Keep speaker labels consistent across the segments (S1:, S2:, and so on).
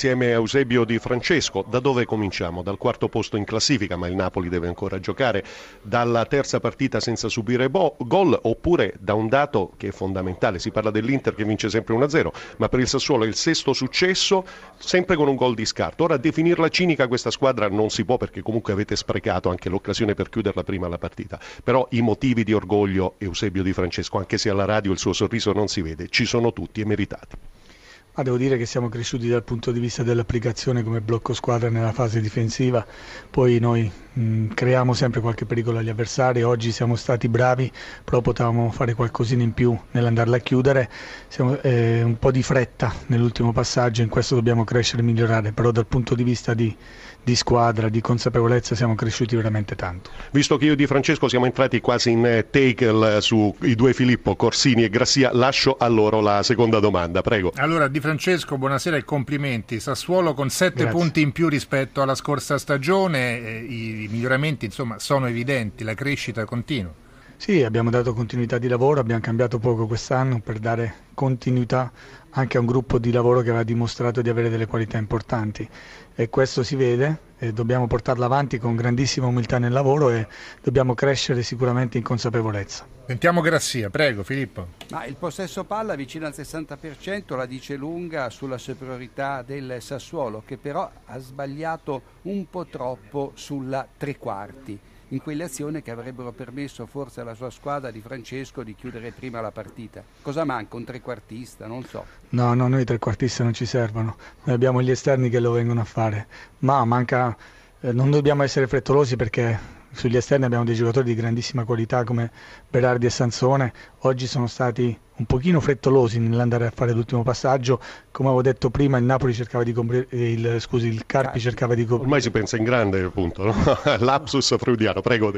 S1: Insieme a Eusebio Di Francesco, da dove cominciamo? Dal quarto posto in classifica, ma il Napoli deve ancora giocare, dalla terza partita senza subire bo- gol, oppure da un dato che è fondamentale, si parla dell'Inter che vince sempre 1-0, ma per il Sassuolo è il sesto successo, sempre con un gol di scarto. Ora definirla cinica questa squadra non si può perché comunque avete sprecato anche l'occasione per chiuderla prima la partita, però i motivi di orgoglio Eusebio Di Francesco, anche se alla radio il suo sorriso non si vede, ci sono tutti e meritati.
S2: Ma devo dire che siamo cresciuti dal punto di vista dell'applicazione come blocco squadra nella fase difensiva, poi noi mh, creiamo sempre qualche pericolo agli avversari, oggi siamo stati bravi, però potevamo fare qualcosina in più nell'andarla a chiudere, siamo eh, un po' di fretta nell'ultimo passaggio, in questo dobbiamo crescere e migliorare, però dal punto di vista di, di squadra, di consapevolezza siamo cresciuti veramente tanto.
S1: Visto che io di Francesco siamo entrati quasi in eh, take sui due Filippo, Corsini e Grassia, lascio a loro la seconda domanda, prego.
S3: Allora Di Francesco, buonasera e complimenti. Sassuolo con sette
S2: Grazie.
S3: punti in più rispetto alla scorsa stagione, eh, i miglioramenti insomma sono evidenti, la crescita continua.
S2: Sì, abbiamo dato continuità di lavoro, abbiamo cambiato poco quest'anno per dare continuità anche a un gruppo di lavoro che aveva dimostrato di avere delle qualità importanti e questo si vede e dobbiamo portarlo avanti con grandissima umiltà nel lavoro e dobbiamo crescere sicuramente in consapevolezza.
S3: Sentiamo Grassia, prego Filippo.
S4: Ma il possesso palla vicino al 60% la dice lunga sulla superiorità del Sassuolo che però ha sbagliato un po' troppo sulla tre quarti in quelle azioni che avrebbero permesso forse alla sua squadra di Francesco di chiudere prima la partita. Cosa manca? Un trequartista? Non so.
S2: No, no, noi trequartisti non ci servono, noi abbiamo gli esterni che lo vengono a fare, ma manca, eh, non dobbiamo essere frettolosi perché sugli esterni abbiamo dei giocatori di grandissima qualità come Berardi e Sansone, oggi sono stati un pochino frettolosi nell'andare a fare l'ultimo passaggio, come avevo detto prima il Napoli cercava di coprire, il, scusi, il Carpi cercava di coprire.
S1: Ormai si pensa in grande, appunto, no? lapsus freudiano, prego.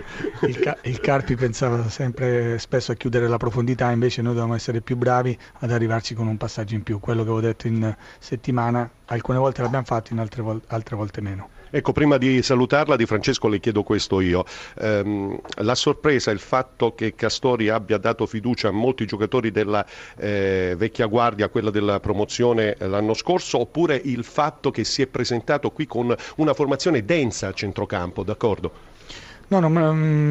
S2: Il, Ca- il Carpi pensava sempre spesso a chiudere la profondità, invece noi dobbiamo essere più bravi ad arrivarci con un passaggio in più, quello che avevo detto in settimana, alcune volte l'abbiamo fatto, in altre, vol- altre volte meno.
S1: Ecco, prima di salutarla di Francesco le chiedo questo io. Ehm, la sorpresa il fatto che Castori abbia dato fiducia a molti giocatori della eh, vecchia guardia, quella della promozione eh, l'anno scorso, oppure il fatto che si è presentato qui con una formazione densa a centrocampo, d'accordo?
S2: No, non,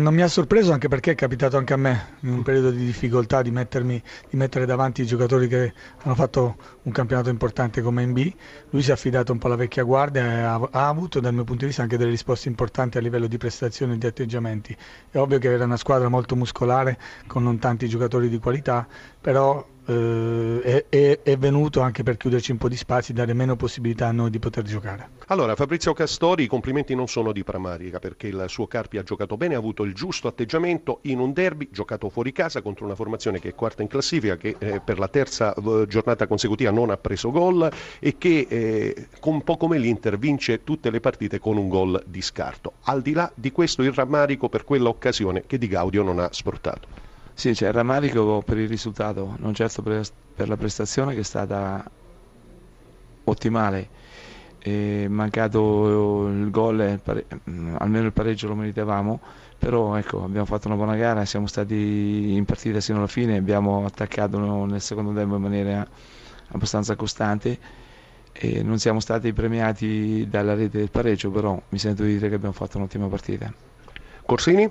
S2: non, mi ha sorpreso anche perché è capitato anche a me in un periodo di difficoltà di, mettermi, di mettere davanti i giocatori che hanno fatto un campionato importante come in B. Lui si è affidato un po' alla vecchia guardia e ha, ha, avuto dal mio punto di vista anche delle risposte importanti a livello di prestazioni e di atteggiamenti. È ovvio che era una squadra molto muscolare con non tanti giocatori di qualità, però eh, è, è, venuto anche per chiuderci un po' di spazi, dare meno possibilità a noi di poter giocare.
S1: Allora, Fabrizio Castori, i complimenti non sono di Pramarica perché il suo Carpi ha giocato bene, ha avuto il giusto atteggiamento in un derby, giocato fuori casa contro una formazione che è quarta in classifica, che eh, per la terza eh, giornata consecutiva non ha preso gol e che eh, un po' come l'Inter vince tutte le partite con un gol di scarto. Al di là di questo il rammarico per quell'occasione che Di Gaudio non ha sportato.
S5: Sì, c'è il rammarico per il risultato, non certo per, per la prestazione che è stata ottimale. È mancato il gol, almeno il pareggio lo meritavamo, però ecco, abbiamo fatto una buona gara, siamo stati in partita sino alla fine, abbiamo attaccato nel secondo tempo in maniera abbastanza costante e non siamo stati premiati dalla rete del pareggio, però mi sento di dire che abbiamo fatto un'ottima partita.
S1: Corsini?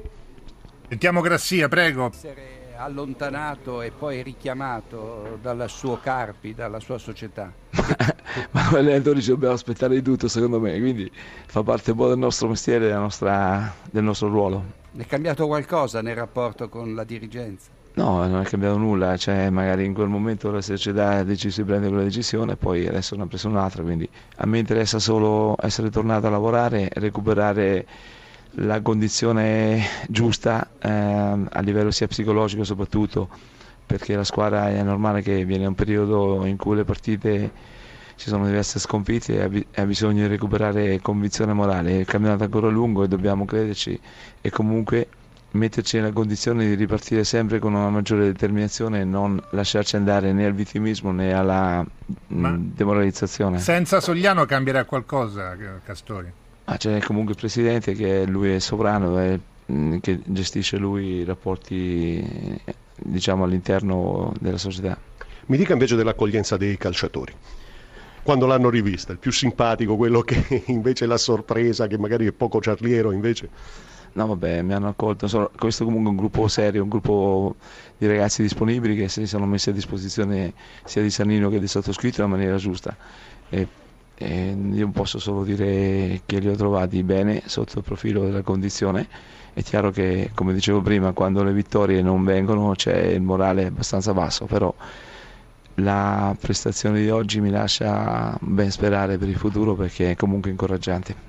S3: Sentiamo Grassia, prego.
S4: Essere allontanato e poi richiamato dal suo Carpi, dalla sua società.
S5: Ma noi allenatori ci dobbiamo aspettare di tutto, secondo me, quindi fa parte un po' del nostro mestiere, della nostra, del nostro ruolo.
S4: È cambiato qualcosa nel rapporto con la dirigenza?
S5: No, non è cambiato nulla, cioè magari in quel momento la società ha deciso di prendere quella decisione e poi adesso ne ha preso un'altra, quindi a me interessa solo essere tornato a lavorare e recuperare la condizione giusta eh, a livello sia psicologico soprattutto perché la squadra è normale che viene un periodo in cui le partite ci sono diverse sconfitte e ha bisogno di recuperare convinzione morale. Il campionato è ancora lungo e dobbiamo crederci e comunque metterci nella condizione di ripartire sempre con una maggiore determinazione e non lasciarci andare né al vittimismo né alla Ma demoralizzazione.
S3: Senza Sogliano cambierà qualcosa, Castori?
S5: Ah, c'è comunque il presidente che lui è sovrano e mm, che gestisce lui i rapporti diciamo all'interno della società.
S1: Mi dica invece dell'accoglienza dei calciatori. quando l'hanno rivista? Il più simpatico, quello che invece è la sorpresa, che magari è poco ciarliero invece?
S5: No, vabbè, mi hanno accolto. Sono, questo è comunque un gruppo serio, un gruppo di ragazzi disponibili che si sono messi a disposizione sia di Sannino che del sottoscritto in maniera giusta. E, e io posso solo dire che li ho trovati bene sotto il profilo della condizione. È chiaro che, come dicevo prima, quando le vittorie non vengono c'è il morale abbastanza basso, però la prestazione di oggi mi lascia ben sperare per il futuro perché è comunque incoraggiante.